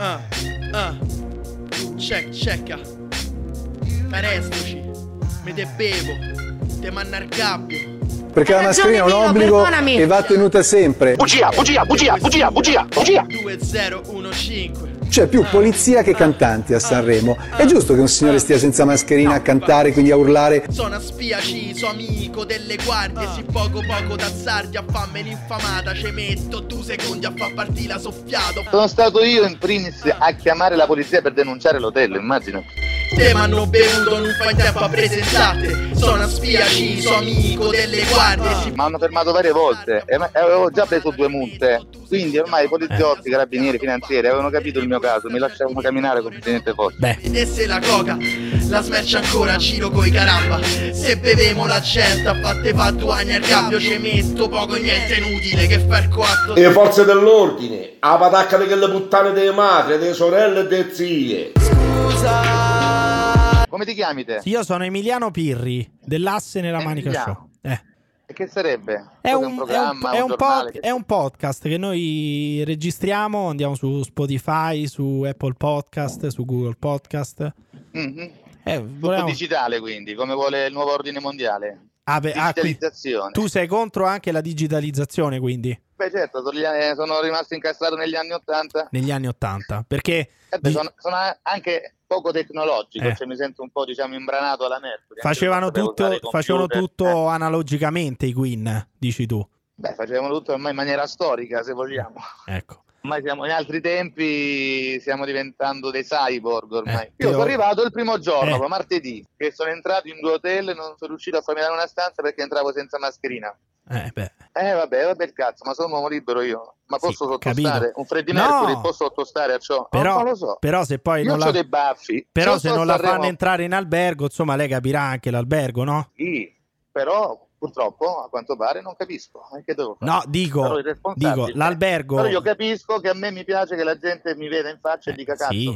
Ah, ah. Check, checca. Carestoci. Me te bevo. Te manna al gabbio. Perché la mascherina è un obbligo che va tenuta sempre. Bugia, bugia, bugia, bugia, bugia, bugia. 2015. C'è più polizia che cantanti a Sanremo. È giusto che un signore stia senza mascherina a cantare, quindi a urlare. Sono a spiaci, so amico delle guardie Si poco poco da sardi a fammi l'infamata Ci metto due secondi a far partire la soffiato Sono stato io in primis a chiamare la polizia per denunciare l'hotel, immagino. Te m'hanno bevuto, non fai tempo a presentate Sono a spiaci, so amico delle guardie. Si Mi hanno fermato varie volte. E e avevo già preso due multe. Quindi ormai i poliziotti, carabinieri, finanzieri avevano capito il mio caso, mi lasciavano camminare come se niente fosse. Beh, vedesse la coca La smercia ancora, giro coi caramba. Se bevemo la gente, a fatte fatto anni al cambio Ci metto poco e niente inutile che far coatto E le forze dell'ordine, a patacca di quelle puttane delle madri, delle sorelle e delle zie. Come ti chiami te? io sono Emiliano Pirri dell'Asse nella Manica. Show. Eh. E che sarebbe? È Cos'è un, è, un, è un pod- è un podcast che noi registriamo, andiamo su Spotify, su Apple Podcast, su Google Podcast. Mhm. Eh, volevamo- digitale quindi, come vuole il nuovo ordine mondiale. Ah, beh, ah, Digitalizzazione. tu sei contro anche la digitalizzazione, quindi, Beh certo, sono, sono rimasto incastrato negli anni Ottanta. negli anni Ottanta. Perché Eh beh, di- sono, sono anche poco tecnologico, Eh. cioè mi sento un po' diciamo imbranato alla Mercury. facevano, tutto, facevano tutto Eh. analogicamente i Queen, dici tu. Beh, facevano tutto ormai in maniera storica, se vogliamo. Ecco. Ormai siamo in altri tempi, stiamo diventando dei cyborg ormai. Eh, Io sono arrivato il primo giorno, Eh. martedì, che sono entrato in due hotel e non sono riuscito a farmi dare una stanza perché entravo senza mascherina. Eh, beh. Eh vabbè, vabbè il cazzo, ma sono uomo libero io. Ma Sì, posso sottostare? capito. Un Freddy No! Mercury posso sottostare a ciò? Però, non lo so. però se poi io non la, dei baffi. però se non la fanno entrare in albergo, insomma, lei capirà anche l'albergo, no? Sì, però purtroppo a quanto pare non capisco. Eh, Che devo fare? No, dico, dico l'albergo. Però io capisco che a me mi piace che la gente mi veda in faccia e Eh, dica cazzo sì.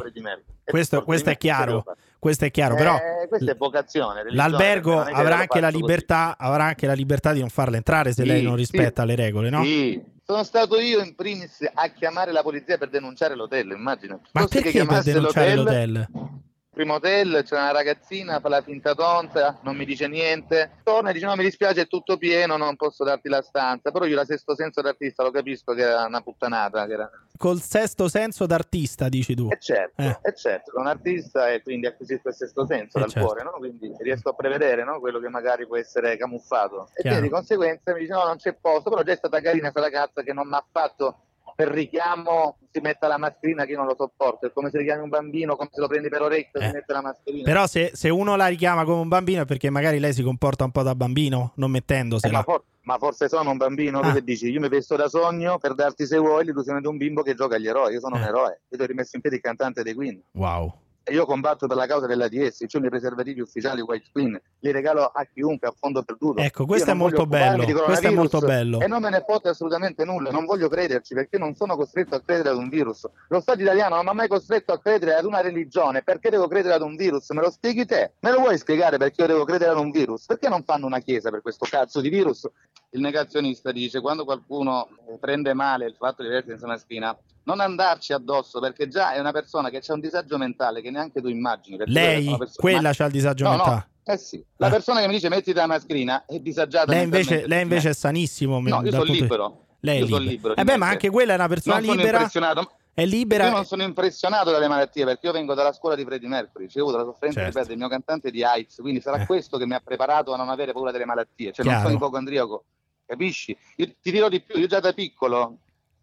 E Questo, questo è chiaro, questo è chiaro, Eh, però questa è vocazione. l'albergo avrà anche la faccio così. libertà, avrà anche la libertà di non farla entrare se Sì, lei non sì. rispetta le regole, no? Sì. Sono stato io in primis a chiamare la polizia per denunciare l'hotel, immagino. Ma che perché per denunciare l'hotel? Primo hotel, c'è una ragazzina, fa la finta tonta, non mi dice niente. Torna e dice no mi dispiace è tutto pieno, non posso darti la stanza. Però io la sesto senso d'artista lo capisco che era una puttanata. Che era... Col sesto senso d'artista, dici tu. E certo, Eh. e certo, sono un artista e quindi acquisisco il sesto senso Eh, dal certo. cuore, no? Quindi riesco a prevedere no? quello che magari può essere camuffato. E Chiaro. quindi di conseguenza mi dice no non c'è posto, però già è stata carina quella ragazza che non mi ha fatto per richiamo si metta la mascherina che io non lo sopporto, è come se richiami un bambino, come se lo prendi per orecchio e Eh. si mette la mascherina. Però se, se uno la richiama come un bambino è perché magari lei si comporta un po' da bambino, non Eh, mettendosela. ma, for- ma forse sono un bambino, Ah. che dici? Io mi vesto da sogno per darti se vuoi l'illusione di un bimbo che gioca agli eroi, io sono un Eh. eroe, io ti ho rimesso in piedi il cantante dei Queen. Wow. E io combatto per la causa dell'ADS, cioè i preservativi ufficiali White Queen, li regalo a chiunque a fondo perduto. Ecco, questo è molto bello, questo è molto bello. E non me ne fotte assolutamente nulla, non voglio crederci perché non sono costretto a credere ad un virus. Lo Stato italiano non mi ha mai costretto a credere ad una religione, perché devo credere ad un virus? Me lo spieghi te? Me lo vuoi spiegare perché io devo credere ad un virus? Perché non fanno una chiesa per questo cazzo di virus? Il negazionista dice quando qualcuno eh, prende male il fatto di vedersi senza mascherina, non andarci addosso perché già è una persona che ha un disagio mentale che neanche tu immagini. Lei, sono persone- quella c'ha il disagio No, mentale. no, eh sì. La Ah. persona che mi dice mettiti la mascherina è disagiata. Lei invece, lei invece è sanissimo. No, io sono di- libero. Lei io sono libero. Eh di beh, ma anche quella è una persona non libera. impressionato. È libera. Io non sono impressionato dalle malattie perché io vengo dalla scuola di Freddie Mercury, ci ho avuto la sofferenza Certo. ripeto, del mio cantante di AIDS, quindi sarà Eh. questo che mi ha preparato a non avere paura delle malattie, cioè Chiaro. non sono ipocondriaco, capisci? Io ti dirò di più, io già da piccolo,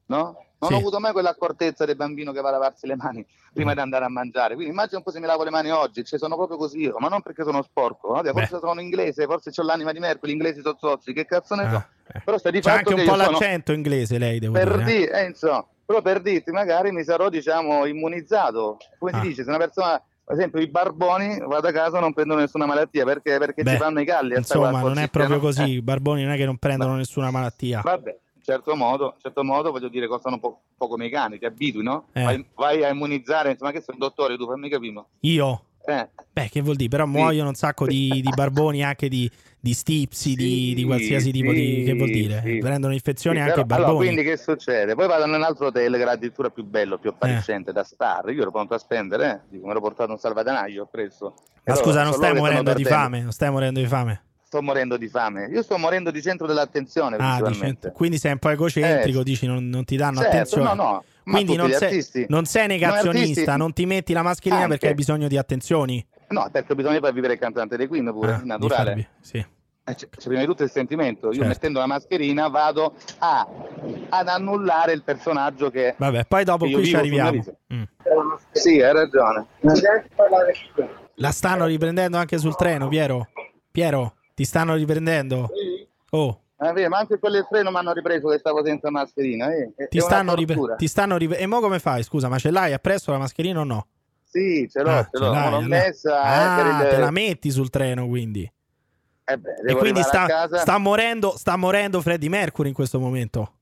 no? Non Sì. ho avuto mai quell'accortezza del bambino che va a lavarsi le mani prima Mm. di andare a mangiare. Quindi immagina un po' se mi lavo le mani oggi, cioè sono proprio così io, ma non perché sono sporco, no? forse Beh. sono inglese, forse ho l'anima di Mercury, gli inglesi sono zozzi, che cazzo ne so. Ah, eh. Però sta di fatto anche un po' io sono- l'accento inglese, lei, devo per dire. eh. dire, eh, insomma, però per dirti, magari mi sarò, diciamo, immunizzato. Come Ah. si dice, se una persona, per esempio, i barboni, vado a casa non prendono nessuna malattia perché, perché Beh, ci fanno i sta Insomma, non è proprio no? così. Eh, I barboni non è che non prendono nessuna malattia. vabbè, certo modo, in certo modo, voglio dire, costano po', un po' come i cani, ti abitui, no? Eh. Vai, vai a immunizzare, insomma, che sei un dottore, tu fammi capire. Io? Eh. Beh, che vuol dire? Però muoiono un sacco di, di barboni anche di, di stipsi, di, di qualsiasi tipo di. Che vuol dire? sì. Prendono infezioni Sì, anche i però- allora, barboni. quindi che succede? Poi vado in un altro hotel che era addirittura più bello, più appariscente da star. Io ero pronto a spendere, eh. Dico, mi ero portato un salvadanaio, ho preso. Ma Però scusa, non stai morendo di fame? Non stai morendo di fame? Sto morendo di fame. Io sto morendo di centro dell'attenzione, Ah, dici- quindi sei un po' egocentrico, Eh, dici non, non ti danno certo, attenzione. no, no. Ma Quindi non sei, artisti- non sei negazionista, non ti metti la mascherina Anche. perché hai bisogno di attenzioni. No, perché bisogna far vivere il cantante dei Queen pure, Ah, naturale. farvi- sì. C'è, c'è prima di tutto il sentimento. Io Certo. mettendo la mascherina vado a, ad annullare il personaggio che... Vabbè, poi dopo qui ci arriviamo. Mm. Sì, hai ragione. La stanno riprendendo anche sul treno, Piero? Piero, ti stanno riprendendo? Oh, Ah, vedi, ma anche quelli del treno mi hanno ripreso che stavo senza mascherina. eh. È- ti stanno, ripre- ti stanno ripre- E mo come fai? Scusa, ma ce l'hai appresso la mascherina o no? Sì, ce l'ho, Ah, ce l'ho. l'hai, l'ho messa. Ah, eh, il- te la metti sul treno quindi. Eh beh, E quindi sta, sta morendo, sta morendo Freddie Mercury in questo momento.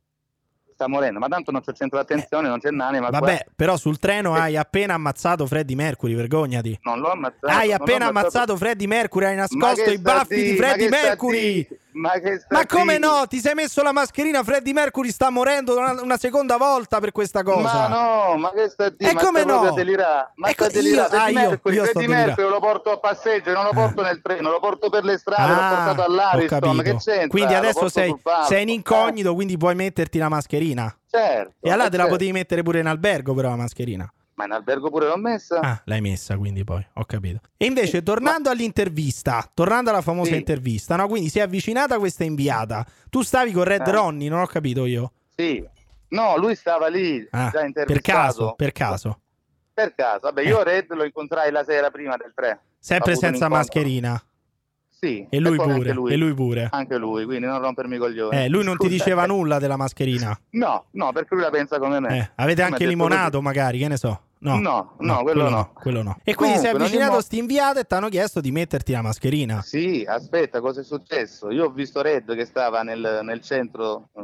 Sta morendo, ma tanto non c'è centro d'attenzione, non c'è n'anima. qua. Vabbè, però sul treno Eh. hai appena ammazzato Freddie Mercury, vergognati. Non l'ho ammazzato. Hai appena ammazzato Freddie Mercury, hai Ma nascosto i baffi di ma sta Mercury. di- Ma, Ma come no? Ti sei messo la mascherina? Freddie Mercury sta morendo una, una seconda volta per questa cosa. Ma no, ma che sta di? E ma come no? a delirare. Ma Ecco, sta a delirare. io- ah, io- Mercury, io sto Freddie. Mercury lo porto a passeggio, non lo porto nel treno, lo porto per le strade, l'ho Ah, portato ho all'Ariston. Che capito. c'entra? Quindi adesso sei, sei in incognito, quindi puoi metterti la mascherina. Certo. E allora te la certo. potevi mettere pure in albergo, però la mascherina. Ma in albergo pure l'ho messa? Ah, l'hai messa quindi poi, ho capito. E invece, tornando all'intervista, tornando alla famosa Sì. intervista, no? Quindi si è avvicinata questa inviata. Tu stavi con Red Eh. Ronnie, non ho capito io. Sì. No, lui stava lì, Ah, già intervistato. per caso, per caso. Per caso. Vabbè, io Red lo incontrai la sera prima del 3. Sempre senza mascherina. Sì. E lui pure, lui. e lui pure. Anche lui, quindi non rompermi i coglioni. Eh, lui non ti Scusa. diceva nulla della mascherina. No, no, perché lui la pensa come me. Eh, avete ha anche limonato magari, che ne so. No, No, no, quello no. quello no. E quindi Comunque, in ogni avvicinato sti inviato e ti hanno chiesto di metterti la mascherina. Sì, aspetta, cosa è successo? Io ho visto Red che stava nel, nel centro, eh,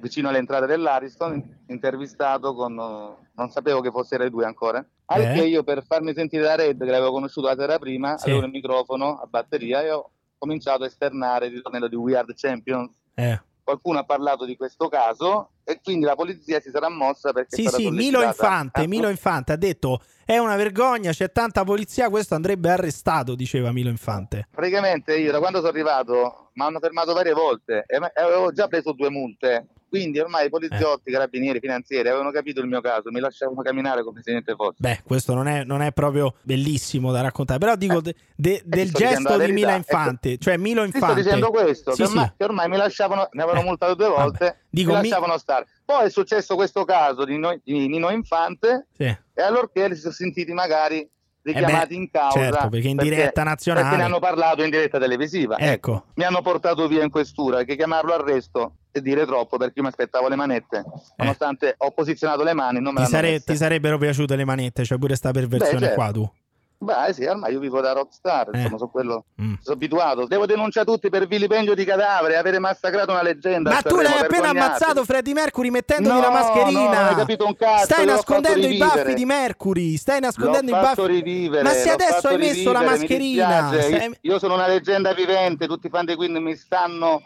vicino all'entrata dell'Ariston, intervistato con... non sapevo che fosse Red 2 ancora. Anche Eh? io per farmi sentire da Red, che l'avevo conosciuto la sera prima, Sì. avevo il microfono a batteria e ho cominciato a esternare il ritornello di We Are the Champions. Eh. Qualcuno ha parlato di questo caso e quindi la polizia si sarà mossa perché Sì, sì, Milo. Infante, Ah, Milo Infante ha detto è una vergogna, c'è tanta polizia, questo andrebbe arrestato, diceva Milo Infante. Praticamente io da quando sono arrivato mi hanno fermato varie volte e avevo già preso due multe. Quindi ormai i Eh. poliziotti, carabinieri, finanzieri avevano capito il mio caso, mi lasciavano camminare come se niente fosse. Beh, questo non è, non è proprio bellissimo da raccontare, però dico de- de- del sto dicendo gesto di Milo verità. Infante, cioè Milo Ti sto Infante. dicendo questo, Sì, che, sì. ormai, che ormai mi lasciavano, mi avevano Eh, multato due vabbè. volte, Dico, mi mi- lasciavano stare. Poi è successo questo caso di, Nino- di Nino Infante Sì. e allorché si sono sentiti magari richiamati Eh beh, in causa. certo, perché in diretta nazionale- Perché ne hanno parlato in diretta televisiva. Ecco. mi hanno portato via in questura che chiamarlo arresto e dire troppo perché io mi aspettavo le manette nonostante ho posizionato le mani non me Eh. Ti, sare- ti sarebbero piaciute le manette, cioè pure sta perversione certo. qua tu. Beh sì ormai io vivo da rockstar Eh. insomma su quello Mm. sono abituato devo denunciare tutti per vilipendio di cadavere avere massacrato una leggenda Ma tu l'hai appena vergognatevi. ammazzato Freddie Mercury mettendogli No, la mascherina. no, cazzo, Stai nascondendo i baffi di Mercury. Stai nascondendo L'ho i baffi. rivivere, Ma se adesso hai messo la rivivere, mascherina, sei- Io, sono una leggenda vivente, tutti i fan di Queen mi stanno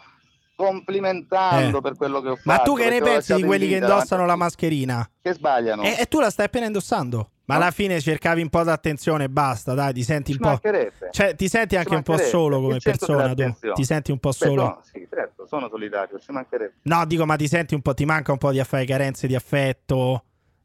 complimentando Eh. per quello che ho fatto. Ma tu che ne pensi di quelli che indossano la mascherina? Che sbagliano. E, e tu la stai appena indossando. Ma alla fine cercavi un po' d'attenzione e basta, dai, ti senti un po'. mancherebbe. Cioè, ti senti anche un po' solo come persona tu. Ti senti un po' Beh, solo. no, sì, certo, sono solitario, ci mancherebbe. No, dico, ma ti senti un po', ti manca un po' di affare, carenze di affetto.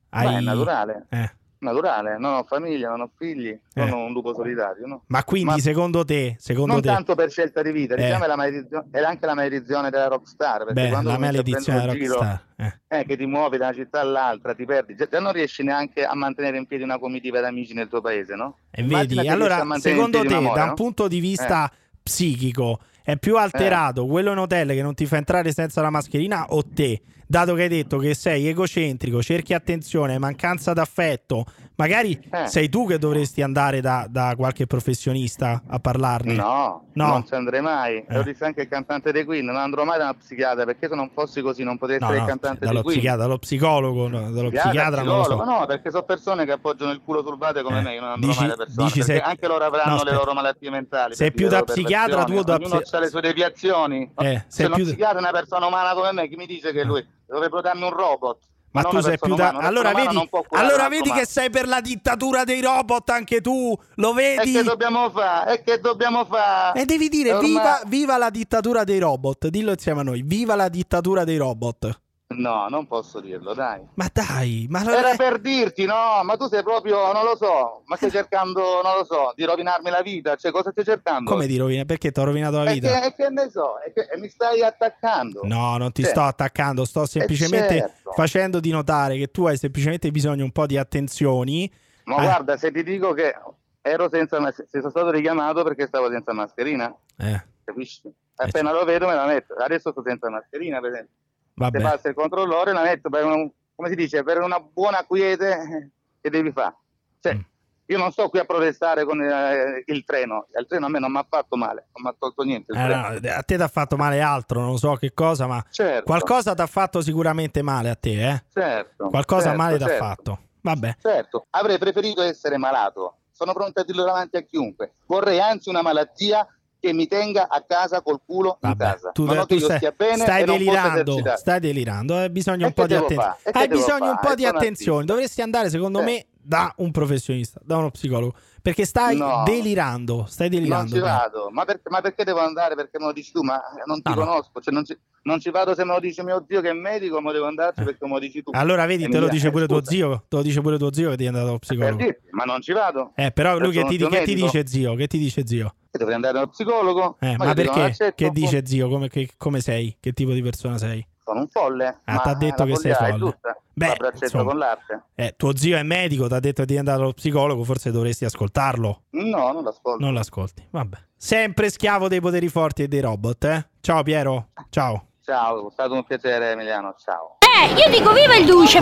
Ma Hai... è naturale, Eh. Naturale, non ho famiglia, non ho figli, sono un lupo solitario, no? Ma quindi Ma- secondo te, secondo non te, tanto per scelta di vita, Eh. diciamo è, la maledizione, è anche la maledizione della rockstar, perché beh, quando la maledizione della in giro, rockstar. Eh. eh, che ti muovi da una città all'altra, ti perdi, già, già non riesci neanche a mantenere in piedi una comitiva d'amici nel tuo paese, no? E Immaginati vedi, allora, secondo te, da un punto di vista psichico, è più alterato quello in hotel che non ti fa entrare senza la mascherina o te? dato che hai detto che sei egocentrico, cerchi attenzione, mancanza d'affetto, magari Eh. sei tu che dovresti andare da, da qualche professionista a parlarne. No, No. non ci andrei mai. Eh. Lo disse anche il cantante dei Queen, non andrò mai da una psichiatra perché se non fossi così non potrei No, essere no, il cantante dei Queen. psichiatra, dallo psicologo, no, dallo psichiatra non lo so. no, perché sono persone che appoggiano il culo sul vate come Eh, me, io non andrò dici- mai da persone, dici perché se- anche loro avranno no, le loro malattie mentali. Sei più da psichiatra, tu da Ognuno psi- ha le sue deviazioni. Eh, se più- psichiatra è una persona umana come me, chi mi dice che lui dovrebbe darmi un robot? Ma non tu sei più da. umana, Allora vedi, allora vedi che sei per la dittatura dei robot anche tu. Lo E vedi? che dobbiamo fare? E che dobbiamo fare? E devi dire Ormai- viva, viva la dittatura dei robot. Dillo insieme a noi. Viva la dittatura dei robot. No, non posso dirlo, dai. Ma dai, ma Era per dirti, no, ma tu sei proprio, non lo so, ma stai cercando, non lo so, di rovinarmi la vita, cioè cosa stai cercando? come di rovina? Perché ti ho rovinato la vita? che, e che ne so, e che- mi stai attaccando. No, non ti Cioè, sto attaccando, sto semplicemente certo. facendoti notare che tu hai semplicemente bisogno un po' di attenzioni. Ma Eh. guarda, se ti dico che ero senza mas- se sono stato richiamato perché stavo senza mascherina, Eh, capisci? Appena lo vedo me la metto, adesso sto senza mascherina, per esempio. Se vabbè. passa il controllore la metto per un, come si dice, per una buona quiete che devi fare. Cioè, Mm. io non sto qui a protestare con eh, il treno, il treno a me non mi ha fatto male, non mi ha tolto niente. il Eh, no, a te ti ha fatto male altro, non so che cosa, ma Certo, qualcosa ti ha fatto sicuramente male a te, eh? certo, Qualcosa certo, male ti ha certo. fatto. Vabbè. Certo, avrei preferito essere malato. Sono pronto a dirlo davanti a chiunque. Vorrei anzi una malattia che mi tenga a casa col culo in Vabbè, casa. tu, Non tu io stai, stai non delirando, stai delirando, hai bisogno E un po' di attenzione. Hai bisogno un po' di attenzione. Dovresti andare, secondo Eh. me, da un professionista, da uno psicologo, perché stai No. delirando, stai Non delirando. ci Bea. vado, ma, per- ma perché devo andare? Perché me lo dici tu? Ma non ti no. conosco, cioè non, ci, non ci vado se me lo dice mio zio che è medico, ma devo andarci Eh. perché me lo dici tu. Allora vedi, E te lo dice eh, pure tuo zio, te lo dice pure tuo zio che devi andare dallo Per psicologo. dirti, ma non ci vado. Eh, però lui che ti, che ti dice zio? Che ti dice zio? Che dovrei andare dallo psicologo? Eh, ma, non perché? Che dice zio? Come, che- come sei? Che tipo di persona sei? Sono un folle. Ah, ma t'ha detto che sei è folle. Beh, insomma. con l'arte. Eh, tuo zio è medico, ti ha detto di andare dallo psicologo, forse dovresti ascoltarlo. No, non l'ascolto. Non l'ascolti. Vabbè. Sempre schiavo dei poteri forti e dei robot, eh? Ciao Piero. Ciao. Ciao, è stato un piacere Emiliano, ciao. Eh, io dico viva il duce!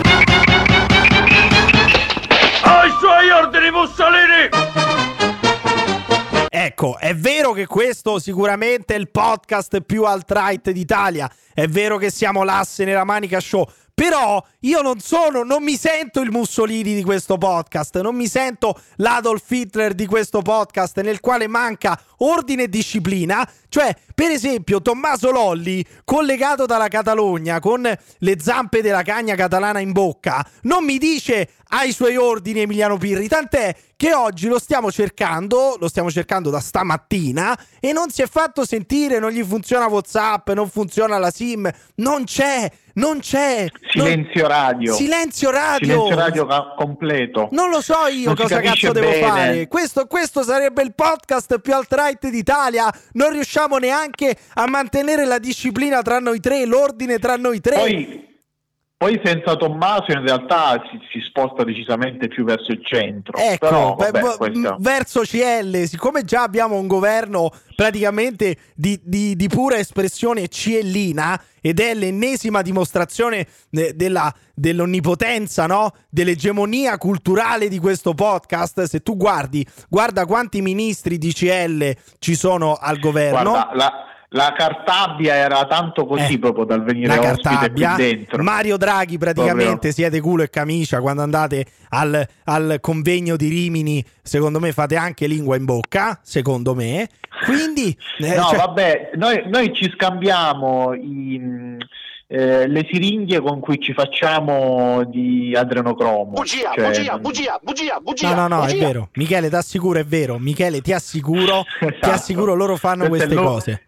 Ai suoi ordini Mussolini! Ecco, è vero che questo sicuramente è il podcast più alt-right d'Italia. È vero che siamo l'asse nella manica show. Però io non sono, non mi sento il Mussolini di questo podcast, non mi sento l'Adolf Hitler di questo podcast nel quale manca ordine e disciplina. Cioè, per esempio, Tommaso Lolli, collegato dalla Catalogna con le zampe della cagna catalana in bocca, non mi dice ai suoi ordini Emiliano Pirri, tant'è che oggi lo stiamo cercando, lo stiamo cercando da stamattina e non si è fatto sentire, non gli funziona WhatsApp, non funziona la SIM, non c'è, non c'è. non- Silenzio radio. Silenzio radio. Silenzio radio ca- completo. Non lo so io Non cosa cazzo devo bene. fare. Questo, questo sarebbe il podcast più alt-right d'Italia. Non riusciamo neanche a mantenere la disciplina tra noi tre, l'ordine tra noi tre. Poi, poi senza Tommaso in realtà si, si sposta decisamente più verso il centro. Ecco, Però, vabbè, questo- m- verso CL, siccome già abbiamo un governo praticamente di, di- di pura espressione ciellina ed è l'ennesima dimostrazione de- della- dell'onnipotenza, no? dell'egemonia culturale di questo podcast, se tu guardi, guarda quanti ministri di CL ci sono al governo. Guarda, la, la Cartabia era tanto così Eh, proprio dal venire la ospite qui dentro. Mario Draghi praticamente Proprio. siete culo e camicia quando andate al, al convegno di Rimini secondo me fate anche lingua in bocca secondo me quindi eh, no, cioè- vabbè, noi, noi ci scambiamo i, eh, le siringhe con cui ci facciamo di adrenocromo. Bugia, Cioè, bugia, bugia, bugia, bugia. no no no è bugia. vero Michele ti assicuro è vero Michele ti assicuro ti Esatto. assicuro loro fanno Questa è queste cose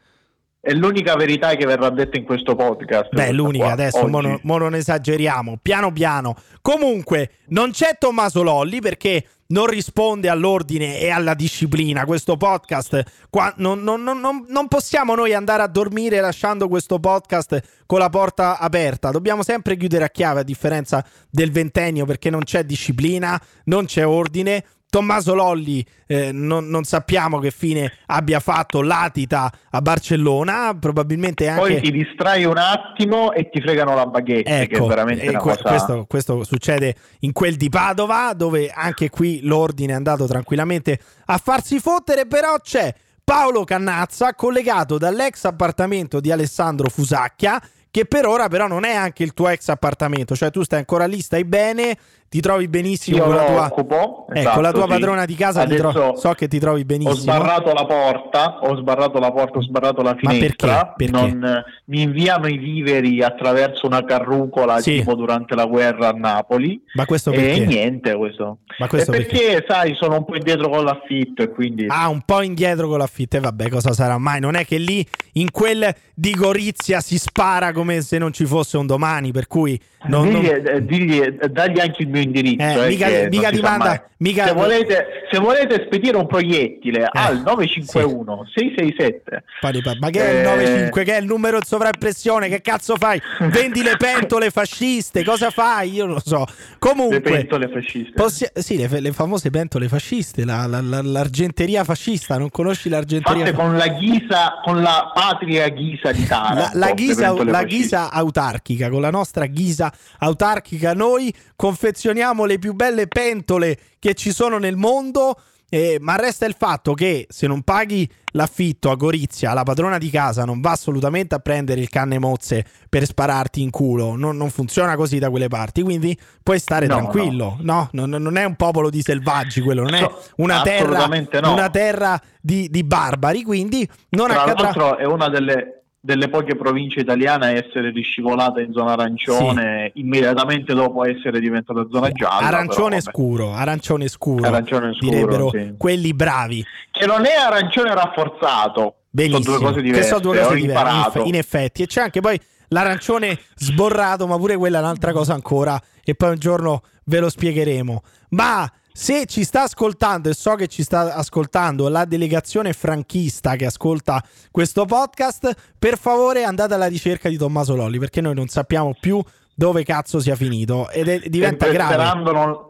È l'unica verità che verrà detta in questo podcast. Beh, l'unica qua, adesso, mo, non- mo non esageriamo, piano piano. Comunque, non c'è Tommaso Lolli perché non risponde all'ordine e alla disciplina. Questo podcast, qua, non- non- non possiamo noi andare a dormire lasciando questo podcast con la porta aperta. Dobbiamo sempre chiudere a chiave, a differenza del ventennio, perché non c'è disciplina, non c'è ordine. Tommaso Lolli eh, non, non, sappiamo che fine abbia fatto, latita a Barcellona, probabilmente anche... Poi ti distrai un attimo e ti fregano la baguette, ecco, che è ecco, veramente una que- cosa... questo, questo succede in quel di Padova, dove anche qui l'ordine è andato tranquillamente a farsi fottere, però c'è Paolo Cannazza collegato dall'ex appartamento di Alessandro Fusacchia che per ora però non è anche il tuo ex appartamento, cioè tu stai ancora lì, stai bene, ti trovi benissimo con la tua, occupo, ecco, esatto, la tua sì. padrona di casa, tro- so che ti trovi benissimo. Ho sbarrato la porta, ho sbarrato la porta, ho sbarrato la finestra, Ma perché? perché? Non, mi inviano i viveri attraverso una carrucola sì. tipo durante la guerra a Napoli. Ma questo perché? E niente questo. Ma questo perché, perché, sai, sono un po' indietro con l'affitto e quindi... Ah, un po' indietro con l'affitto e vabbè, cosa sarà mai? Non è che lì in quel di Gorizia si spara come se non ci fosse un domani, per cui... Non, digli, non... Eh, digli, eh, dagli anche il mio indirizzo. Eh, eh mica, mica ti manda, mica... Se, volete, se volete spedire un proiettile eh, al 951 sì. 667 ma che è il 95 che è il numero di sovraimpressione? Che cazzo fai? Vendi le pentole fasciste cosa fai? Io non lo so. Comunque le pentole fasciste. possi- sì le, le, famose pentole fasciste la, la, la, l'argenteria fascista non conosci l'argenteria fatte con la ghisa con la patria ghisa di Taranto la, ghisa, la ghisa autarchica con la nostra ghisa autarchica noi confezioniamo le più belle pentole che ci sono nel mondo. Eh, ma resta il fatto che se non paghi l'affitto a Gorizia, la padrona di casa non va assolutamente a prendere il canne mozze per spararti in culo. Non, non funziona così da quelle parti. Quindi puoi stare no, tranquillo. No. no non, è un popolo di selvaggi quello, non è una terra, no. una terra di, di, barbari. Quindi non Tra accadrà. l'altro, è una delle delle poche province italiane a essere riscivolata in zona arancione sì. immediatamente dopo essere diventata zona gialla. Arancione però, scuro, arancione scuro, arancione scuro direbbero sì. quelli bravi. Che non è arancione rafforzato. Benissimo, sono due cose diverse. Che sono due cose diverse, in effetti. E c'è anche poi l'arancione sborrato, ma pure quella è un'altra cosa ancora. E poi un giorno ve lo spiegheremo. Ma se ci sta ascoltando e so che ci sta ascoltando la delegazione franchista che ascolta questo podcast, per favore andate alla ricerca di Tommaso Lolli perché noi non sappiamo più dove cazzo sia finito ed è, diventa grave. Sperando non,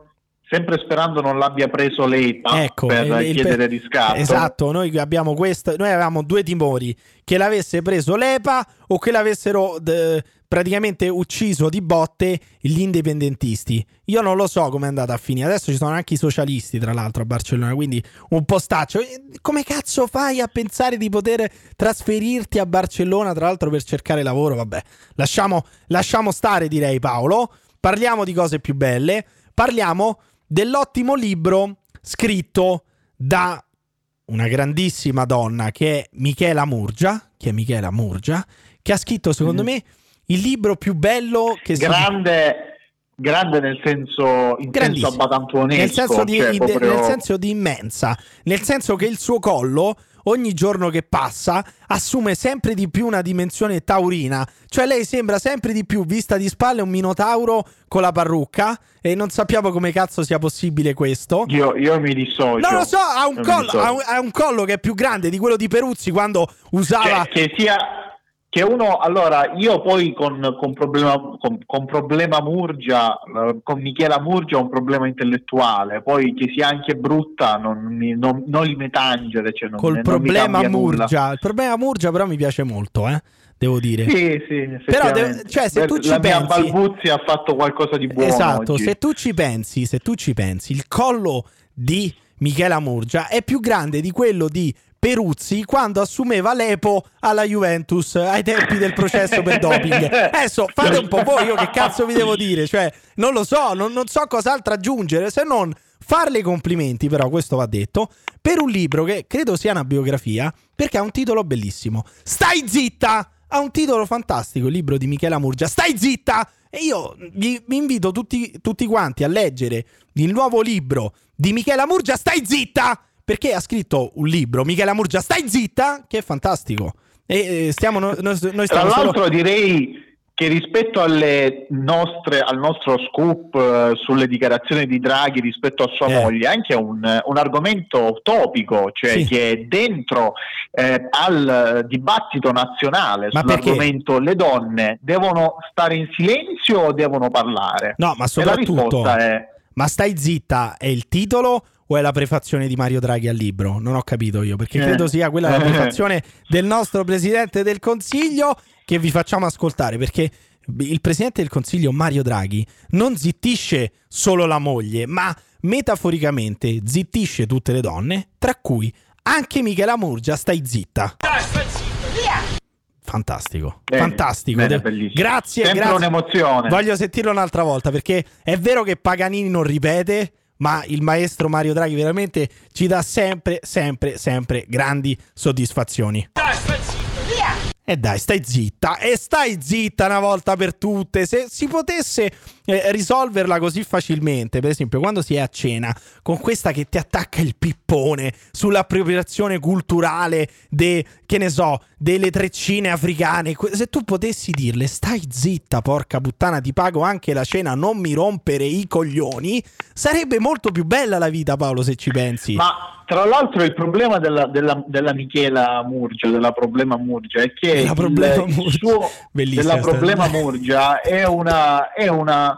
sempre sperando non l'abbia preso lei ecco, per il, chiedere il, riscatto. Esatto, noi abbiamo questo, noi avevamo due timori, che l'avesse preso l'EPA o che l'avessero d- praticamente ucciso di botte gli indipendentisti. Io non lo so come è andata a finire. Adesso ci sono anche i socialisti, tra l'altro, a Barcellona, quindi un postaccio. Come cazzo fai a pensare di poter trasferirti a Barcellona, tra l'altro, per cercare lavoro? Vabbè, lasciamo, lasciamo stare, direi Paolo. Parliamo di cose più belle. Parliamo dell'ottimo libro scritto da una grandissima donna che è Michela Murgia, che è Michela Murgia, che ha scritto, secondo mm. me, il libro più bello che grande, si... grande nel senso, in senso abbatantuonesco nel senso, di, cioè proprio... nel senso di immensa. Nel senso che il suo collo ogni giorno che passa assume sempre di più una dimensione taurina. Cioè lei sembra sempre di più vista di spalle un minotauro con la parrucca e non sappiamo come cazzo sia possibile questo. Io, io mi dissocio. Non lo so, ha un, collo, ha, un, ha un, collo, che è più grande di quello di Peruzzi quando usava... Cioè, che sia che uno, allora, io poi con, con, problema, con, con problema Murgia, eh, con Michela Murgia ho un problema intellettuale, poi che sia anche brutta non, mi, non, non li metangere. Cioè non, Col problema Murgia, nulla. il problema Murgia però mi piace molto, eh devo dire. Sì, sì, Però de- cioè, se tu ci la pensi... Balbuzzi ha fatto qualcosa di buono Esatto, oggi. se tu ci pensi, se tu ci pensi, il collo di Michela Murgia è più grande di quello di Peruzzi quando assumeva l'Epo alla Juventus ai tempi del processo per doping. Adesso fate un po' voi, io che cazzo vi devo dire? Cioè, non lo so, non, non so cos'altro aggiungere se non farle complimenti, però questo va detto, per un libro che credo sia una biografia, perché ha un titolo bellissimo. Stai zitta! Ha un titolo fantastico, il libro di Michela Murgia. Stai zitta! E io vi, vi invito tutti, tutti quanti a leggere il nuovo libro di Michela Murgia. Stai zitta! Perché ha scritto un libro, Michela Murgia, stai zitta, che è fantastico. E stiamo, noi, noi stiamo Tra l'altro solo... direi che rispetto nostre, al nostro scoop uh, sulle dichiarazioni di Draghi rispetto a sua eh. moglie, anche un, un argomento topico, cioè sì. che è dentro eh, al dibattito nazionale ma sull'argomento perché? le donne devono stare in silenzio o devono parlare? No, ma soprattutto... È Ma stai zitta è il titolo o è la prefazione di Mario Draghi al libro? Non ho capito io, perché credo Eh. sia quella la prefazione del nostro Presidente del Consiglio che vi facciamo ascoltare, perché il Presidente del Consiglio Mario Draghi non zittisce solo la moglie, ma metaforicamente zittisce tutte le donne, tra cui anche Michela Murgia, stai zitta. Fantastico, Bene, fantastico. bene. Grazie, Sempre grazie. un'emozione. Voglio sentirlo un'altra volta perché è vero che Paganini non ripete, ma il maestro Mario Draghi veramente ci dà sempre, sempre, sempre grandi soddisfazioni. E dai, stai zitta, e stai zitta una volta per tutte. Se si potesse eh, risolverla così facilmente, per esempio, quando si è a cena con questa che ti attacca il pippone sull'appropriazione culturale de, che ne so, delle treccine africane, se tu potessi dirle stai zitta, porca puttana, ti pago anche la cena, non mi rompere i coglioni, sarebbe molto più bella la vita, Paolo, se ci pensi. Ma tra l'altro il problema della, della, della Michela Murgia, della problema Murgia, è che il- il suo- Bellissima della problema Murgia è una, è una,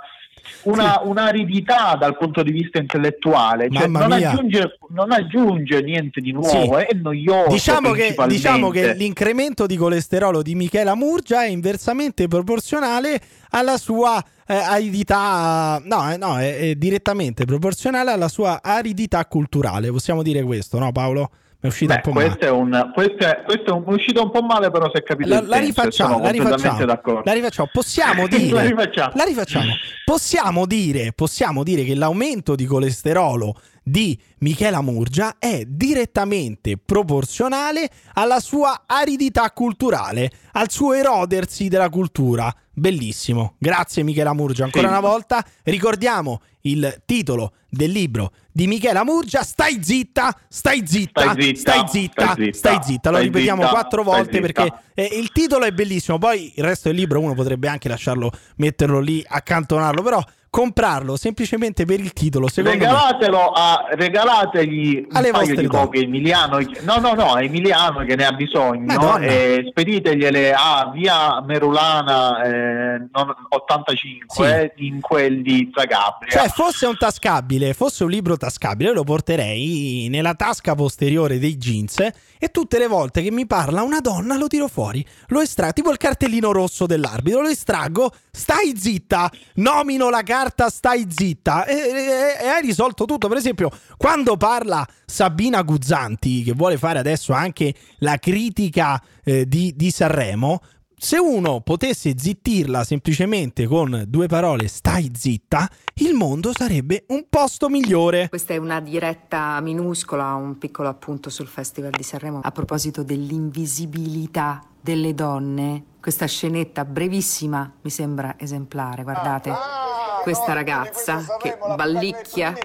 una, un'aridità dal punto di vista intellettuale, cioè non aggiunge, non aggiunge niente di nuovo, Sì. è noioso. Diciamo che, diciamo che l'incremento di colesterolo di Michela Murgia è inversamente proporzionale alla sua eh, aridità, no, eh, no, è, è direttamente proporzionale alla sua aridità culturale. Possiamo dire questo, no, Paolo? È uscita Beh, un po' male. questo, è un, questo, è, questo è un- uscito un po' male, però si è capito La, la rifacciamo, la rifacciamo, d'accordo. la rifacciamo. Possiamo dire, La rifacciamo. la rifacciamo. Possiamo dire, possiamo dire che l'aumento di colesterolo di Michela Murgia è direttamente proporzionale alla sua aridità culturale, al suo erodersi della cultura. Bellissimo. Grazie Michela Murgia. Ancora Sì. una volta ricordiamo il titolo del libro di Michela Murgia. Stai zitta, stai zitta, Stai zitta, stai zitta, stai zitta, stai zitta. Lo stai ripetiamo zitta, quattro volte perché eh, il titolo è bellissimo. Poi il resto del libro uno potrebbe anche lasciarlo, metterlo lì, accantonarlo. Però comprarlo semplicemente per il titolo. Regalatelo a, regalategli un Alle vostre di copie Emiliano, no no no, Emiliano che ne ha bisogno Madonna. e speditegliele a via Merulana eh, non- 85 Sì. eh, in quel di Zagabria. Cioè, fosse un tascabile, fosse un libro tascabile, lo porterei nella tasca posteriore dei jeans e tutte le volte che mi parla una donna lo tiro fuori, lo estraggo, tipo il cartellino rosso dell'arbitro, lo estraggo, stai zitta, nomino la carta, stai zitta e, e- e hai risolto tutto. Per esempio, quando parla Sabina Guzzanti, che vuole fare adesso anche la critica eh, di, di Sanremo, se uno potesse zittirla semplicemente con due parole stai zitta, il mondo sarebbe un posto migliore. Questa è una diretta minuscola, un piccolo appunto sul Festival di Sanremo. A proposito dell'invisibilità delle donne, questa scenetta brevissima mi sembra esemplare, guardate. Questa ragazza che ballicchia,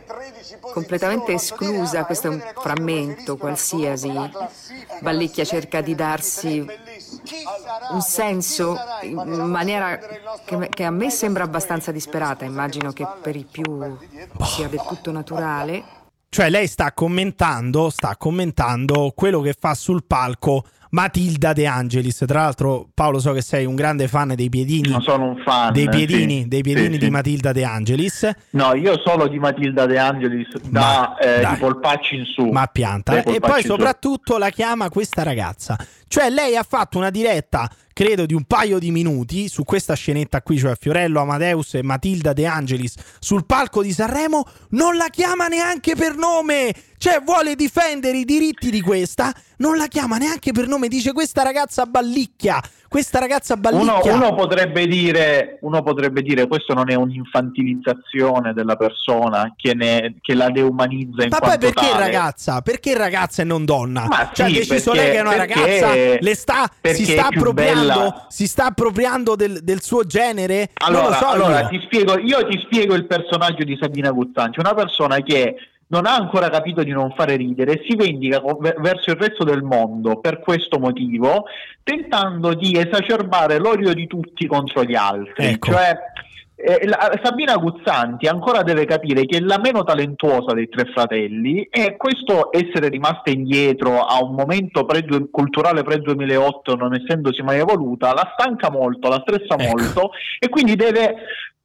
completamente esclusa, questo è un frammento qualsiasi. Ballicchia cerca di darsi un senso in maniera che, a me sembra abbastanza disperata, immagino che per i più sia del tutto naturale. Cioè lei sta commentando, sta commentando quello che fa sul palco Matilda De Angelis. Tra l'altro Paolo so che sei un grande fan dei piedini. Non sono un fan. Dei piedini, sì. dei piedini Sì, di sì. Matilda De Angelis. No, io solo di Matilda De Angelis Ma da eh, i polpacci in su. ma pianta. E poi soprattutto la chiama questa ragazza. Cioè lei ha fatto una diretta, credo di un paio di minuti, su questa scenetta qui, cioè Fiorello Amadeus e Matilda De Angelis sul palco di Sanremo, non la chiama neanche per nome. Cioè vuole difendere i diritti di questa, non la chiama neanche per nome, dice questa ragazza ballicchia, questa ragazza Uno, ballicchia. uno potrebbe dire, uno potrebbe dire questo non è un'infantilizzazione della persona che, ne- che la deumanizza in Ma poi perché tale. ragazza? Perché ragazza e non donna? Ma cioè, sì, deciso perché- lei che è una perché- ragazza, le sta, si sta appropriando, si sta appropriando del, del suo genere? Allora, so allora io. ti spiego, io ti spiego il personaggio di Sabina Guzzanti, una persona che non ha ancora capito di non fare ridere e si vendica verso il resto del mondo per questo motivo, tentando di esacerbare l'odio di tutti contro gli altri. Ecco. Cioè, eh, la- Sabina Guzzanti ancora deve capire che è la meno talentuosa dei tre fratelli e questo essere rimasta indietro a un momento pre- culturale pre-2008 non essendosi mai evoluta la stanca molto, la stressa Ecco. molto e quindi deve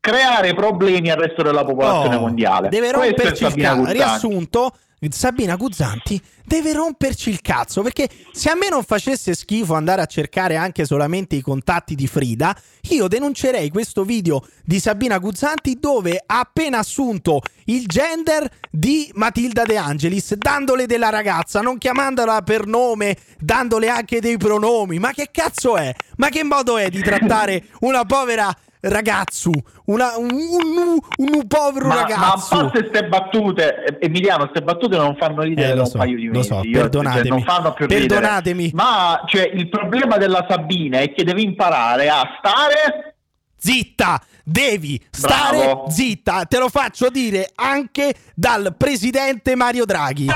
creare problemi al resto della popolazione Oh, mondiale. Deve romperci il cazzo. Riassunto, Sabina Guzzanti deve romperci il cazzo perché se a me non facesse schifo andare a cercare anche solamente i contatti di Frida, io denuncerei questo video di Sabina Guzzanti dove ha appena assunto il gender di Matilda De Angelis, dandole della ragazza, non chiamandola per nome, dandole anche dei pronomi. Ma che cazzo è? Ma che modo è di trattare una povera ragazzo, una- un, un, un- un povero Ma, ma a ragazzo? parte ste battute, Emiliano, ste battute non fanno ridere Eh, lo da un so, paio di lo mesi. so, Io- perdonatemi. cioè, non fanno più ridere. Perdonatemi. Ma cioè, il problema della Sabina è che devi imparare a stare Zitta, devi stare Bravo. zitta. Te lo faccio dire anche dal presidente Mario Draghi.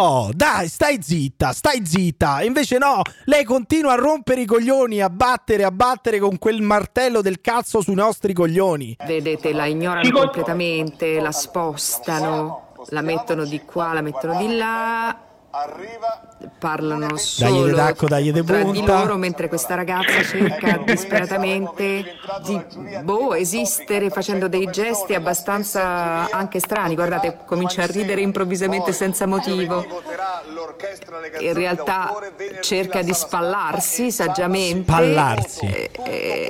Oh, dai, stai zitta, stai zitta. Invece no, lei continua a rompere i coglioni, a battere, a battere con quel martello del cazzo sui nostri coglioni. Vedete, la ignorano completamente, la spostano, la mettono di qua, la mettono di là. Parlano solo de tra di loro mentre questa ragazza cerca disperatamente di boh, esistere facendo dei gesti abbastanza anche strani. Guardate, comincia a ridere improvvisamente senza motivo. In realtà cerca di spallarsi saggiamente Spallarsi. e,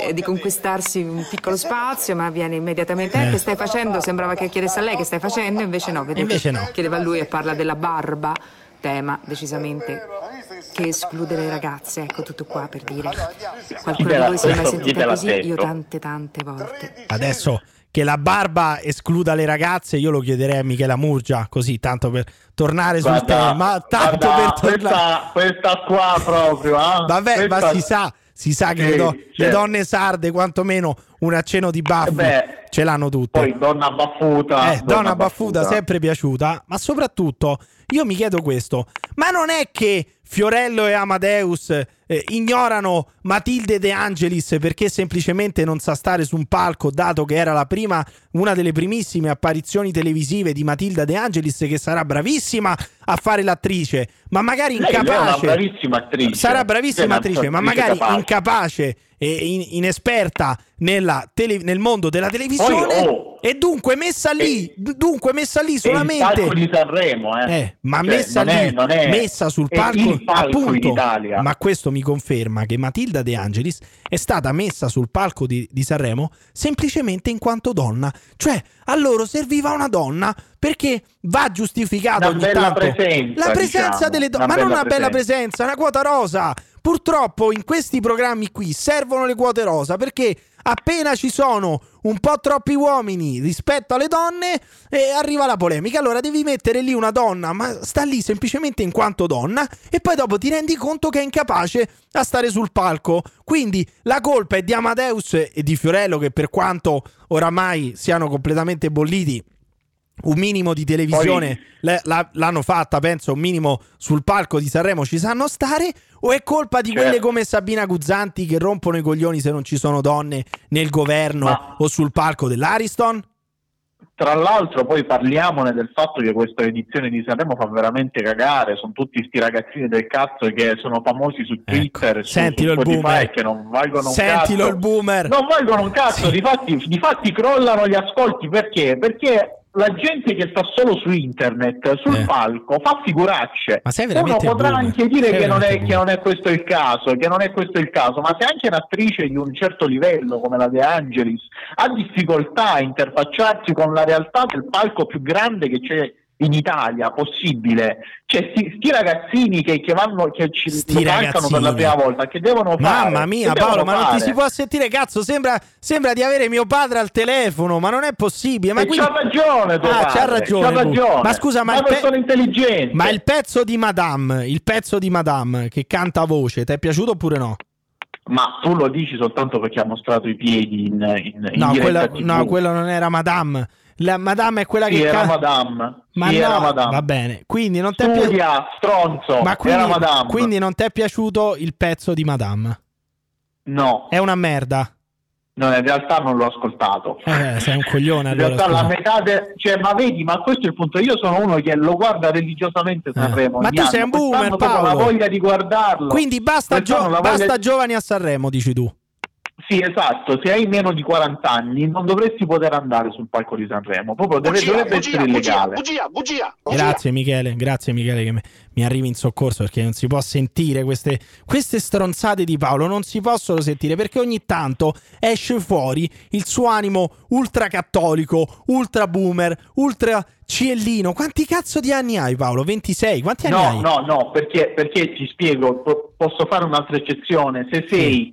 e di conquistarsi un piccolo spazio, ma viene immediatamente eh, Eh. che stai facendo? Sembrava che chiedesse a lei che stai facendo, invece no, vedete, Invece no. chiedeva a lui e parla della barba, tema decisamente che esclude le ragazze, ecco tutto qua per dire. Qualcuno di voi si è mai sentita così? Io tante tante volte. Adesso che la barba escluda le ragazze, io lo chiederei a Michela Murgia, così tanto per tornare sul Guarda, tema. Tanto guarda, per tornare. questa, questa qua proprio, ah. Vabbè, ma Questa- si sa, si sa che Sì, le, do- le certo. donne sarde, quantomeno un accenno di baffi, Eh beh, ce l'hanno tutte. Poi donna baffuta. Eh, donna baffuta, sempre piaciuta, ma soprattutto io mi chiedo questo: ma non è che Fiorello e Amadeus eh, ignorano Matilde De Angelis perché semplicemente non sa stare su un palco, dato che era la prima, una delle primissime apparizioni televisive di Matilda De Angelis, che sarà bravissima a fare l'attrice, ma magari Lei è una incapace. bravissima attrice. Sarà bravissima Sì, attrice, ma magari capace. incapace e in- inesperta nella tele- nel mondo della televisione. oh, e dunque messa lì, e- dunque messa lì È il solamente. palco di Sanremo, eh. Eh, ma Cioè, messa non è- lì, non è- messa sul è palco, appunto. Ma questo mi conferma che Matilda De Angelis è stata messa sul palco di, di Sanremo semplicemente in quanto donna. Cioè, a loro serviva una donna perché va giustificato Una ogni bella tanto presenza, la presenza diciamo. delle donne, ma non bella una bella presenza. presenza, una quota rosa. Purtroppo in questi programmi qui servono le quote rosa perché appena ci sono un po' troppi uomini rispetto alle donne eh, arriva la polemica. Allora devi mettere lì una donna, ma sta lì semplicemente in quanto donna e poi dopo ti rendi conto che è incapace a stare sul palco. Quindi la colpa è di Amadeus e di Fiorello che per quanto oramai siano completamente bolliti un minimo di televisione le- la- l'hanno fatta, penso, un minimo sul palco di Sanremo ci sanno stare? O è colpa di Certo. quelle come Sabina Guzzanti che rompono i coglioni se non ci sono donne nel governo Ma- o sul palco dell'Ariston? Tra l'altro poi parliamone del fatto che questa edizione di Sanremo fa veramente cagare, sono tutti sti ragazzini del cazzo che sono famosi su Twitter, su, sentilo su il Spotify boomer. che non valgono un Sentilo cazzo. il boomer. Non valgono un cazzo, Sì. difatti, difatti crollano gli ascolti perché? Perché la gente che sta solo su internet, sul Eh. palco, fa figuracce. Ma sei Uno potrà boomer. anche dire che non, è, che non è questo il caso, che non è questo il caso, ma se anche un'attrice di un certo livello come la De Angelis ha difficoltà a interfacciarsi con la realtà del palco più grande che c'è in Italia possibile, cioè sti, sti ragazzini che, che vanno che ci Sti mancano per la prima volta, che devono fare? Mamma mia, Paolo, ma non ti fare? si può sentire cazzo. Sembra, sembra di avere mio padre al telefono, ma non è possibile. Ma E quindi- c'ha ragione, tuo Ah, c'ha ragione. c'ha ragione. Ma scusa, ma Una il, pe- ma il pezzo di Madame, il pezzo di Madame che canta a voce, ti è piaciuto oppure no? Ma tu lo dici soltanto perché ha mostrato i piedi in, in, in No, TV. no, quello non era Madame. La Madame è quella Sì, che era canta. Madame. Ma Sì, no, era Madame. va bene. Quindi non ti è pi- Studia, stronzo. Ma quindi, era Madame. quindi non ti è piaciuto il pezzo di Madame? No, È una merda. no, in realtà non l'ho ascoltato. Eh, sei un coglione In allora. realtà la scusa. metà de- cioè, ma vedi, ma questo è il punto. Io sono uno che lo guarda religiosamente Sanremo. Eh. Ma tu sei anno. un boomer, Quest'anno Paolo. la voglia di guardarlo. Quindi basta, gio- la voglia basta giovani a Sanremo, dici tu. Sì, esatto, se hai meno di 40 anni non dovresti poter andare sul palco di Sanremo, proprio Bugia, dovrebbe bugia, essere illegale. bugia, bugia, bugia. Grazie Michele, grazie Michele che mi- arrivi in soccorso perché non si può sentire queste, queste stronzate di Paolo, non si possono sentire perché ogni tanto esce fuori il suo animo ultracattolico, ultra boomer, ultra ciellino. Quanti cazzo di anni hai Paolo? 26? Quanti anni No, hai? no, no, perché, perché ti spiego, po- posso fare un'altra eccezione. Se sei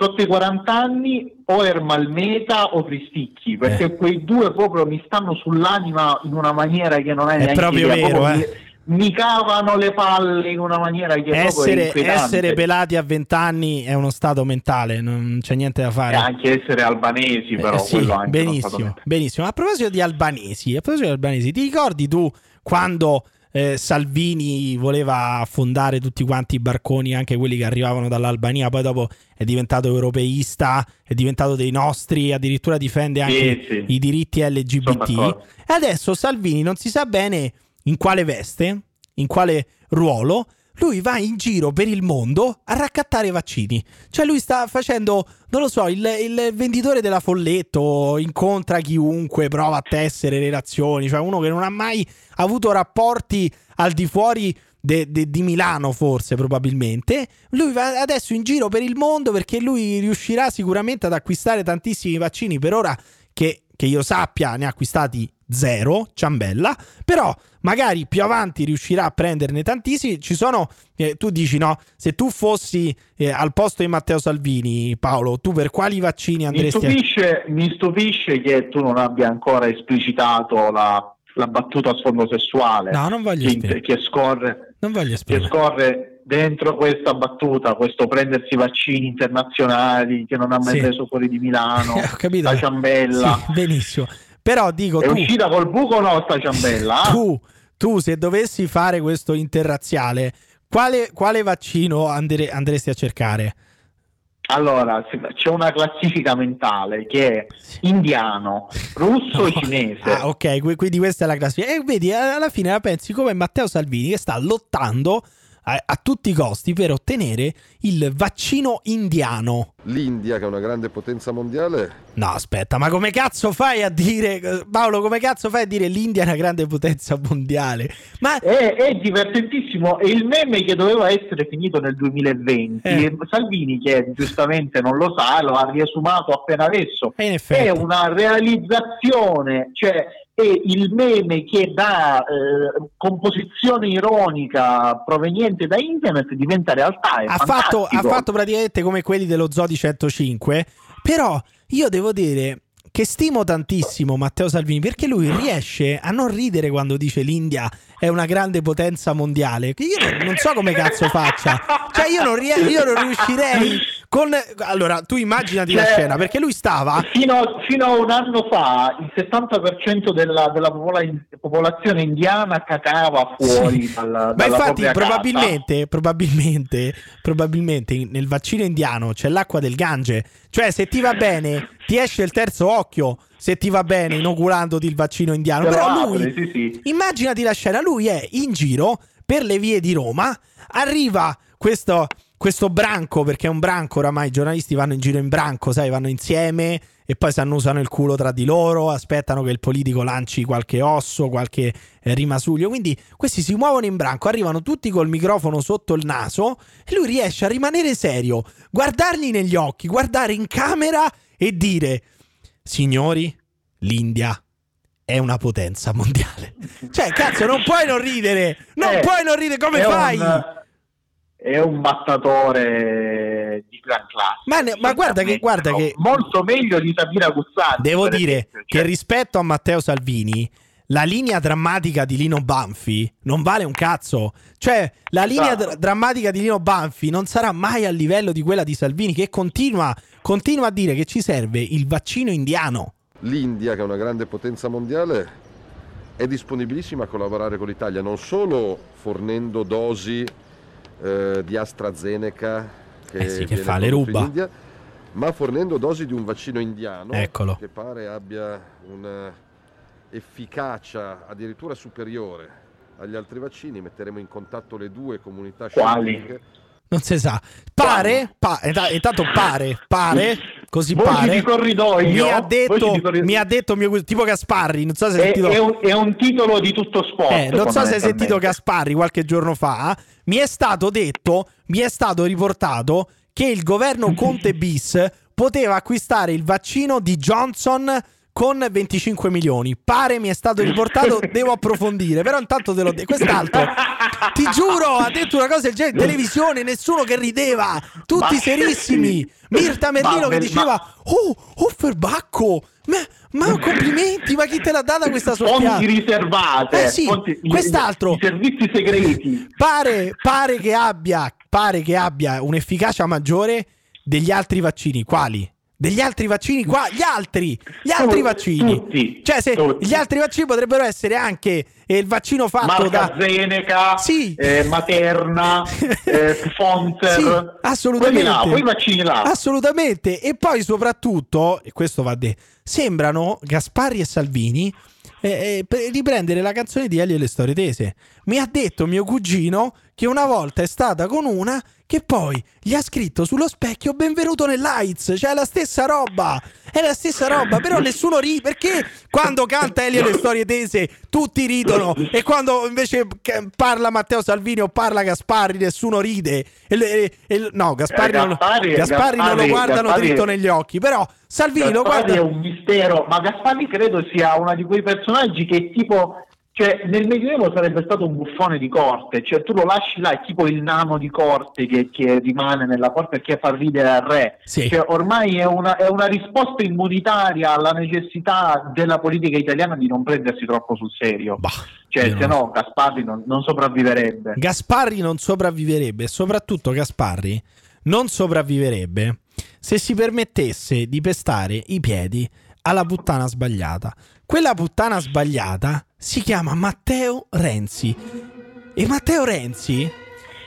sotto i 40 anni o Ermalmeta o Cristicchi, perché Eh. quei due proprio mi stanno sull'anima in una maniera che non è, È neanche proprio idea, vero, proprio eh. mi, mi cavano le palle in una maniera che proprio è Essere, essere pelati a 20 anni è uno stato mentale, non c'è niente da E fare. anche essere albanesi, però Eh, sì, benissimo, benissimo. A proposito di albanesi, a proposito di albanesi, ti ricordi tu quando eh, Salvini voleva fondare tutti quanti i barconi, anche quelli che arrivavano dall'Albania, poi dopo è diventato europeista, è diventato dei nostri, addirittura difende anche Sì, sì. i diritti LGBT. E adesso Salvini non si sa bene in quale veste, in quale ruolo. Lui va in giro per il mondo a raccattare vaccini. Cioè, lui sta facendo, non lo so, il, il venditore della Folletto, incontra chiunque, prova a tessere relazioni. Cioè, uno che non ha mai avuto rapporti al di fuori de- de- di Milano, forse, probabilmente. Lui va adesso in giro per il mondo perché lui riuscirà sicuramente ad acquistare tantissimi vaccini. Per ora, che, che io sappia, ne ha acquistati zero, ciambella. Però magari più avanti riuscirà a prenderne tantissimi. Ci sono, eh, tu dici no, se tu fossi eh, al posto di Matteo Salvini, Paolo, tu per quali vaccini Mi andresti a... stupisce, mi stupisce che tu non abbia ancora esplicitato la, la battuta a sfondo sessuale No, non voglio che, che scorre, Non voglio che scorre dentro questa battuta, questo prendersi vaccini internazionali che non ha mai Sì. preso fuori di Milano, la ciambella. Sì, benissimo. Però dico È tu, uscita col buco o no sta ciambella? ah? tu, tu se dovessi fare questo interrazziale, quale, quale vaccino andre- andresti a cercare? Allora, c'è una classifica mentale che è indiano, russo e cinese. Ah, ok, qui- quindi questa è la classifica. E vedi, alla fine la pensi come Matteo Salvini che sta lottando a, a tutti i costi per ottenere il vaccino indiano. L'India, che è una grande potenza mondiale, No, aspetta, ma come cazzo fai a dire, Paolo, come cazzo fai a dire l'India è una grande potenza mondiale? Ma È, è divertentissimo, è il meme che doveva essere finito nel 2020. Eh. Salvini, che giustamente non lo sa, lo ha riesumato appena adesso. E. È una realizzazione, cioè è il meme che da eh, composizione ironica proveniente da internet diventa realtà. Ha fatto, ha fatto praticamente come quelli dello Zodi 105. Però io devo dire che stimo tantissimo Matteo Salvini perché lui riesce a non ridere quando dice l'India è una grande potenza mondiale. Che Io non, so come cazzo faccia. Cioè, io non, rie- io non riuscirei. Con... Allora, tu immaginati la Cioè, scena perché lui stava. Fino, fino a un anno fa il 70% della, della popola- popolazione indiana cacava fuori Sì. dal, Ma dalla infatti, probabilmente, probabilmente, probabilmente nel vaccino indiano c'è l'acqua del Gange. Cioè, se ti va bene, ti esce il terzo occhio. Se ti va bene, inoculandoti il vaccino indiano. Però apre, lui, sì, sì. immaginati la scena: lui è in giro per le vie di Roma. Arriva questo, questo branco, perché è un branco oramai. I giornalisti vanno in giro in branco, sai, vanno insieme e poi si annusano il culo tra di loro. Aspettano che il politico lanci qualche osso, qualche eh, rimasuglio. Quindi questi si muovono in branco, arrivano tutti col microfono sotto il naso e lui riesce a rimanere serio, guardargli negli occhi, guardare in camera e dire: Signori, l'India è una potenza mondiale. Cioè, cazzo, non puoi non ridere. Non Eh, puoi non ridere. Come è fai? Un, è un battatore di gran classe. Ma ne- ma guarda che- guarda che- molto meglio di Sabina Guzzanti. Devo dire esempio, che cioè, rispetto a Matteo Salvini, la linea drammatica di Lino Banfi non vale un cazzo. Cioè, la linea Esatto. dra- drammatica di Lino Banfi non sarà mai a livello di quella di Salvini, che continua, continua a dire che ci serve il vaccino indiano. l'India, che è una grande potenza mondiale, è disponibilissima a collaborare con l'Italia, non solo fornendo dosi eh, di AstraZeneca che, Eh sì, che fa, le ruba. India, ma fornendo dosi di un vaccino indiano Eccolo. che pare abbia un'efficacia addirittura superiore agli altri vaccini. Metteremo in contatto le due comunità Quali? scientifiche. Non si sa. Pare, pa- inta- intanto pare, pare così Voci pare. di corridoio, Mi ha detto, corridoio. mi ha detto mio, tipo Gasparri, non so se hai È, sentito... è un, è un titolo di tutto sport. Eh, non so se hai sentito. Gasparri qualche giorno fa. Mi è stato detto, mi è stato riportato che il governo Conte bis poteva acquistare il vaccino di Johnson con 25 milioni. Pare mi è stato riportato, devo approfondire, però intanto te l'ho detto. Quest'altro, ti giuro, ha detto una cosa del genere in televisione, nessuno che rideva, tutti Ma- serissimi. Mirta Merlino che Vabbè, diceva, oh, oh Ferbacco, ma, ma complimenti, ma chi te l'ha data questa soffiata? Fonti riservate, Eh sì, fonti- i- quest'altro. i servizi segreti. Pare, pare che abbia, pare che abbia un'efficacia maggiore degli altri vaccini. Quali? Degli altri vaccini qua, gli altri, gli altri vaccini. tutti, cioè, se tutti. gli altri vaccini potrebbero essere anche eh, il vaccino fatto da AstraZeneca, Sì. eh, Materna, eh, Pfizer, Sì, assolutamente. là, quei vaccini là. Assolutamente. E poi soprattutto, e questo va de, sembrano Gasparri e Salvini eh, eh, riprendere la canzone di Elio e le storie tese. Mi ha detto mio cugino che una volta è stata con una che poi gli ha scritto sullo specchio benvenuto nell'AIDS, cioè è la stessa roba, è la stessa roba, però nessuno ride, perché quando canta Elio le storie tese tutti ridono e quando invece parla Matteo Salvini o parla Gasparri nessuno ride, e e- e- no Gasparri, Eh, non, lo- Gasparri- Gasparri non lo Gasparri- guardano Gasparri- dritto negli occhi, però Salvini lo Gasparri guarda... è un mistero, ma Gasparri credo sia uno di quei personaggi che tipo cioè nel Medioevo sarebbe stato un buffone di corte, cioè tu lo lasci là, è tipo il nano di corte che, che rimane nella corte e che fa ridere al re. Sì. Cioè, ormai è una, è una risposta immunitaria alla necessità della politica italiana di non prendersi troppo sul serio. Bah, Cioè, io se no Gasparri non, non sopravviverebbe. Gasparri non sopravviverebbe soprattutto Gasparri non sopravviverebbe se si permettesse di pestare i piedi alla puttana sbagliata. Quella puttana sbagliata si chiama Matteo Renzi. E Matteo Renzi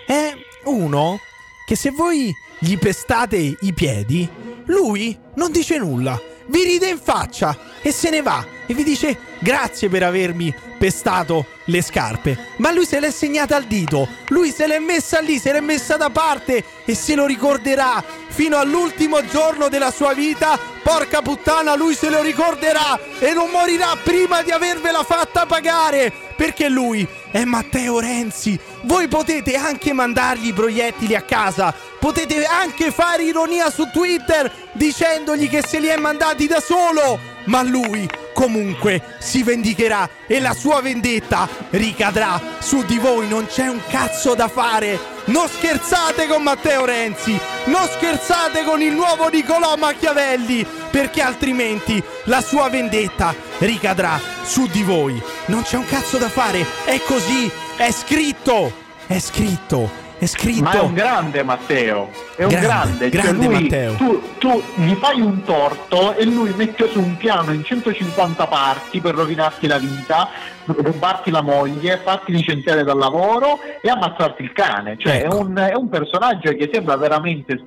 è uno che se voi gli pestate i piedi, lui non dice nulla, vi ride in faccia e se ne va e vi dice grazie per avermi pestato le scarpe. Ma lui se l'è segnata al dito, lui se l'è messa lì, se l'è messa da parte e se lo ricorderà fino all'ultimo giorno della sua vita. Porca puttana, lui se lo ricorderà e non morirà prima di avervela fatta pagare perché lui è Matteo Renzi. Voi potete anche mandargli i proiettili a casa, potete anche fare ironia su Twitter dicendogli che se li è mandati da solo, ma lui comunque si vendicherà e la sua vendetta ricadrà su di voi, non c'è un cazzo da fare. Non scherzate con Matteo Renzi, non scherzate con il nuovo Nicolò Machiavelli, perché altrimenti la sua vendetta ricadrà su di voi. Non c'è un cazzo da fare, è così, è scritto, è scritto, è scritto. Ma è un grande Matteo, è un Grande, grande, grande Cioè lui- Matteo. Tu, tu gli fai un torto e lui mette su un piano in 150 parti per rovinarti la vita, rubarti la moglie, farti licenziare dal lavoro e ammazzarti il cane. Cioè Ecco. è, un, è un personaggio che sembra veramente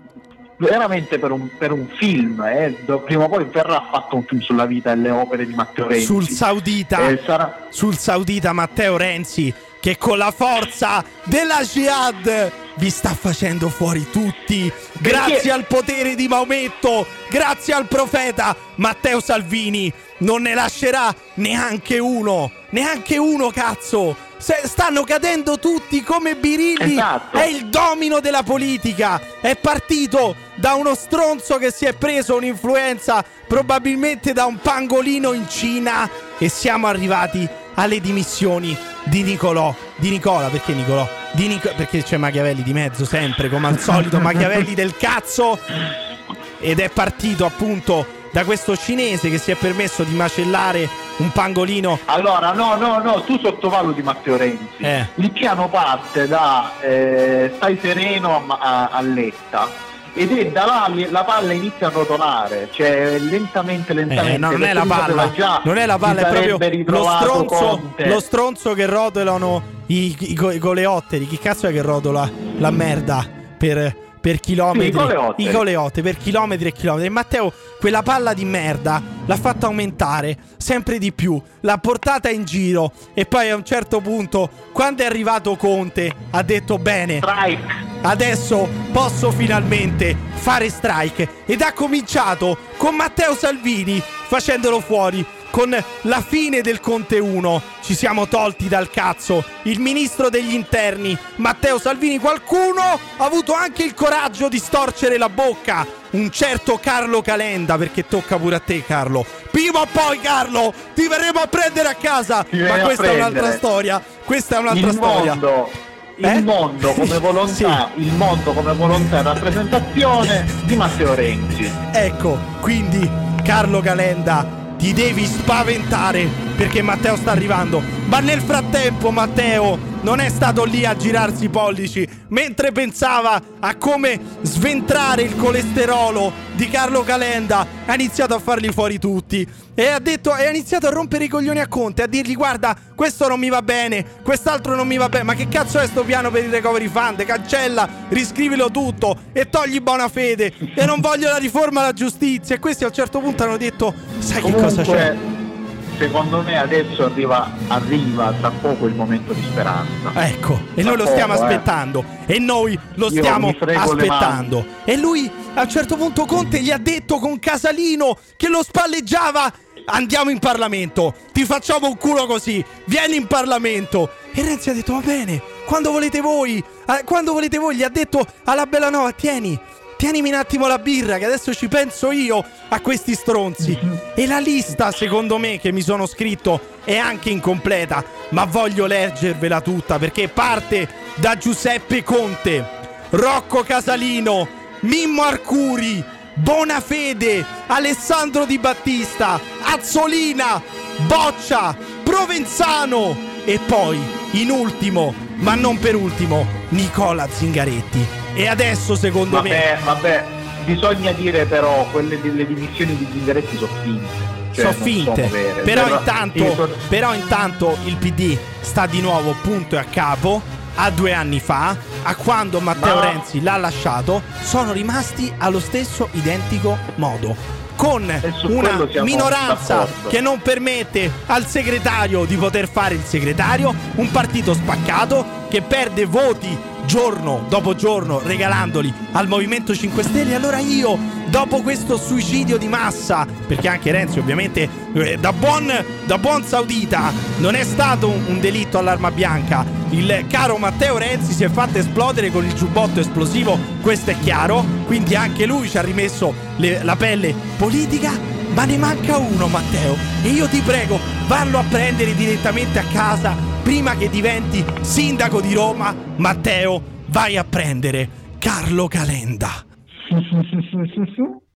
veramente per un, per un film eh. Prima o poi verrà fatto un film sulla vita e le opere di Matteo Renzi sul saudita, Eh, sarà- sul saudita Matteo Renzi che con la forza della jihad vi sta facendo fuori tutti. Grazie al potere di Maometto grazie al profeta Matteo Salvini. Non ne lascerà neanche uno neanche uno cazzo. Se- stanno cadendo tutti come birilli. Esatto. è il domino della politica. È partito da uno stronzo che si è preso un'influenza probabilmente da un pangolino in Cina e siamo arrivati alle dimissioni di Nicolò di Nicola perché Nicolò di Nico- perché c'è Machiavelli di mezzo sempre come al solito Machiavelli del cazzo ed è partito appunto da questo cinese che si è permesso di macellare un pangolino Allora, no, no, no, tu sottovaluti Matteo Renzi. Eh. Il piano parte da eh, stai sereno a, a- a Letta ed è da là la palla inizia a rotolare, cioè lentamente, lentamente. Eh, no, non è perché la lui sapeva palla, già non è la palla, è proprio lo stronzo, lo stronzo che rotolano i, i, co- i coleotteri. Chi cazzo è che rotola la merda per, per chilometri? Sì, i coleotteri, per chilometri e chilometri. E Matteo, quella palla di merda l'ha fatta aumentare sempre di più, l'ha portata in giro e poi a un certo punto, quando è arrivato Conte, ha detto bene. Strike. adesso posso finalmente fare strike ed ha cominciato con Matteo Salvini facendolo fuori con la fine del Conte 1 ci siamo tolti dal cazzo il ministro degli interni Matteo Salvini. Qualcuno ha avuto anche il coraggio di storcere la bocca. Un certo Carlo Calenda, perché tocca pure a te, Carlo. Prima o poi, Carlo, ti verremo a prendere a casa. Ma questa è un'altra storia. Questa è un'altra il storia. mondo, Eh? il mondo come volontà, il mondo come volontà rappresentazione di Matteo Renzi. Ecco, quindi Carlo Calenda, ti devi spaventare perché Matteo sta arrivando. Ma nel frattempo Matteo non è stato lì a girarsi i pollici mentre pensava a come sventrare il colesterolo di Carlo Calenda. Ha iniziato a farli fuori tutti e ha detto ha iniziato a rompere i coglioni a Conte, a dirgli "Guarda, questo non mi va bene, quest'altro non mi va bene. Ma che cazzo è sto piano per il recovery fund? Cancella, riscrivilo tutto e togli buona fede e non voglio la riforma alla giustizia". E questi a un certo punto hanno detto "Sai che cosa c'è?" Secondo me adesso arriva, arriva tra poco il momento di speranza. Ecco, e Tra noi lo stiamo eh. aspettando. E noi lo Io stiamo aspettando. E lui a un certo punto Conte gli ha detto con Casalino che lo spalleggiava. Andiamo in Parlamento, ti facciamo un culo così, vieni in Parlamento. E Renzi ha detto va bene, quando volete voi, eh, quando volete voi, gli ha detto alla Bellanova, tieni, tienimi un attimo la birra che adesso ci penso io a questi stronzi. E la lista, secondo me, che mi sono scritto è anche incompleta, ma voglio leggervela tutta perché parte da Giuseppe Conte, Rocco Casalino, Mimmo Arcuri, Bonafede, Alessandro Di Battista, Azzolina, Boccia, Provenzano e poi, in ultimo, ma non per ultimo, Nicola Zingaretti. E adesso, secondo me... Vabbè, vabbè, bisogna dire però quelle delle dimissioni di Zingaretti sono finte. Cioè, sono finte. sono però, Però- intanto, io sono- però intanto il PD sta di nuovo punto e a capo. A due anni fa, a quando Matteo Ma- Renzi l'ha lasciato, sono rimasti allo stesso identico modo. Con una minoranza d'accordo. che non permette al segretario di poter fare il segretario, un partito spaccato che perde voti giorno dopo giorno regalandoli al Movimento 5 Stelle. Allora io, dopo questo suicidio di massa, perché anche Renzi ovviamente eh, da, buon, da buon saudita non è stato un, un delitto all'arma bianca, il caro Matteo Renzi si è fatto esplodere con il giubbotto esplosivo, questo è chiaro, quindi anche lui ci ha rimesso le- la pelle politica. Ma ne manca uno, Matteo. E io ti prego, vallo a prendere direttamente a casa prima che diventi sindaco di Roma. Matteo, vai a prendere Carlo Calenda.